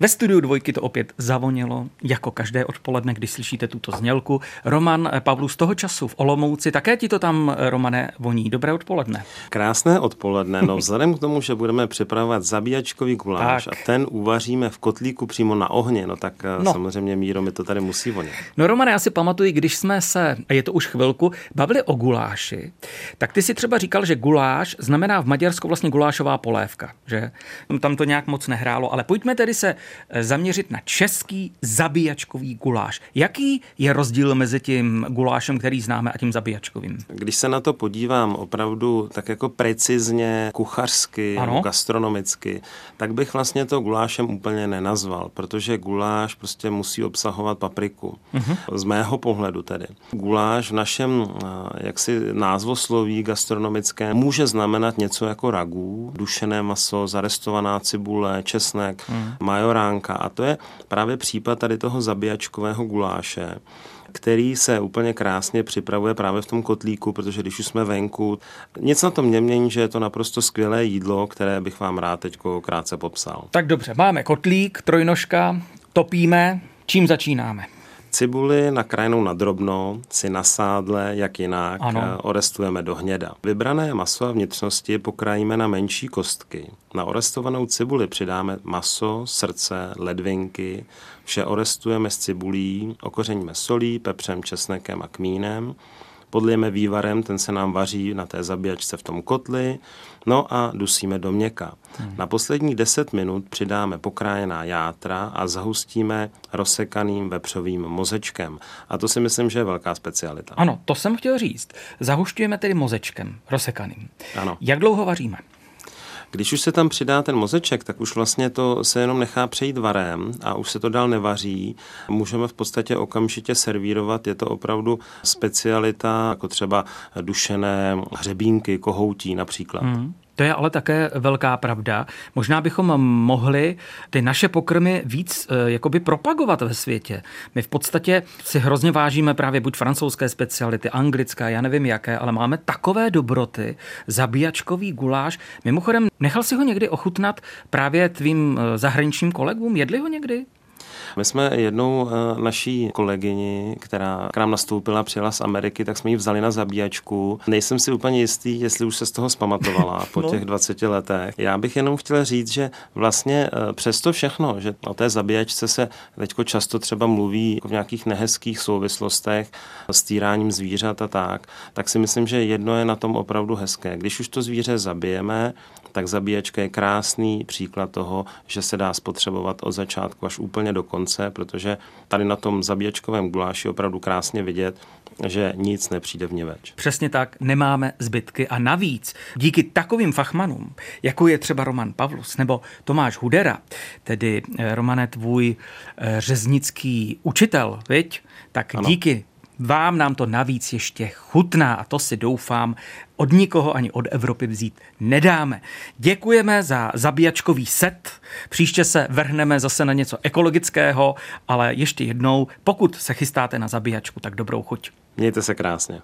Ve studiu dvojky to opět zavonělo, jako každé odpoledne, když slyšíte tuto znělku. Roman Pavlu z toho času v Olomouci, také ti to tam, Romane, voní. Dobré odpoledne. Krásné odpoledne. No vzhledem k tomu, že budeme připravovat zabíjačkový guláš tak. a ten uvaříme v kotlíku přímo na ohně, no tak eh, no. samozřejmě míro mi to tady musí vonět. No Romane, já si pamatuju, když jsme se, a je to už chvilku, bavili o guláši, tak ty si třeba říkal, že guláš znamená v Maďarsku vlastně gulášová polévka, že? Tam to nějak moc nehrálo, ale pojďme tedy se Eh, zaměřit na český zabíjačkový guláš. Jaký je rozdíl mezi tím gulášem, který známe, a tím zabíjačkovým? Když se na to podívám opravdu tak jako precizně, kuchařsky, ano? gastronomicky, tak bych vlastně to gulášem úplně nenazval, protože guláš prostě musí obsahovat papriku. Uh-huh. Z mého pohledu tedy. Guláš v našem eh, jaksi názvosloví gastronomické může znamenat něco jako ragů, dušené maso, zarestovaná cibule, česnek, uh-huh. major majoránka. A to je právě případ tady toho zabíjačkového guláše který se úplně krásně připravuje právě v tom kotlíku, protože když už jsme venku, nic na tom nemění, že je to naprosto skvělé jídlo, které bych vám rád teď krátce popsal. Tak dobře, máme kotlík, trojnožka, topíme, čím začínáme? Cibuli nakrájenou na drobno si na sádle, jak jinak, ano. Eh, orestujeme do hněda. Vybrané maso a vnitřnosti pokrájíme na menší kostky. Na orestovanou cibuli přidáme maso, srdce, ledvinky, vše orestujeme s cibulí, okořeníme solí, pepřem, česnekem a kmínem podlijeme vývarem, ten se nám vaří na té zabíjačce v tom kotli, no a dusíme do měka. Hmm. Na posledních 10 minut přidáme pokrájená játra a zahustíme rozsekaným vepřovým mozečkem. A to si myslím, že je velká specialita. Ano, to jsem chtěl říct. Zahušťujeme tedy mozečkem, rozsekaným. Ano. Jak dlouho vaříme? Když už se tam přidá ten mozeček, tak už vlastně to se jenom nechá přejít varem a už se to dál nevaří. Můžeme v podstatě okamžitě servírovat, je to opravdu specialita, jako třeba dušené hřebínky, kohoutí například. Mm. To je ale také velká pravda. Možná bychom mohli ty naše pokrmy víc e, jakoby propagovat ve světě. My v podstatě si hrozně vážíme právě buď francouzské speciality, anglické, já nevím jaké, ale máme takové dobroty, zabíjačkový guláš. Mimochodem, nechal si ho někdy ochutnat právě tvým eh, zahraničním kolegům? Jedli ho někdy? My jsme jednou eh, naší kolegyni, která k nám nastoupila, přijela z Ameriky, tak jsme ji vzali na zabíjačku. Nejsem si úplně jistý, jestli už se z toho zpamatovala po no. těch 20 letech. Já bych jenom chtěl říct, že vlastně eh, přesto všechno, že o té zabíjačce se teďko často třeba mluví v nějakých nehezkých souvislostech s týráním zvířat a tak, tak si myslím, že jedno je na tom opravdu hezké. Když už to zvíře zabijeme, tak zabíječka je krásný příklad toho, že se dá spotřebovat od začátku až úplně do konce, protože tady na tom zabíječkovém guláši opravdu krásně vidět, že nic nepřijde v něveč. Přesně tak, nemáme zbytky a navíc díky takovým fachmanům, jako je třeba Roman Pavlus nebo Tomáš Hudera, tedy eh, Romane tvůj eh, řeznický učitel, viď? tak ano. díky vám nám to navíc ještě chutná a to si doufám od nikoho ani od Evropy vzít nedáme. Děkujeme za zabíjačkový set. Příště se vrhneme zase na něco ekologického, ale ještě jednou, pokud se chystáte na zabíjačku, tak dobrou chuť. Mějte se krásně.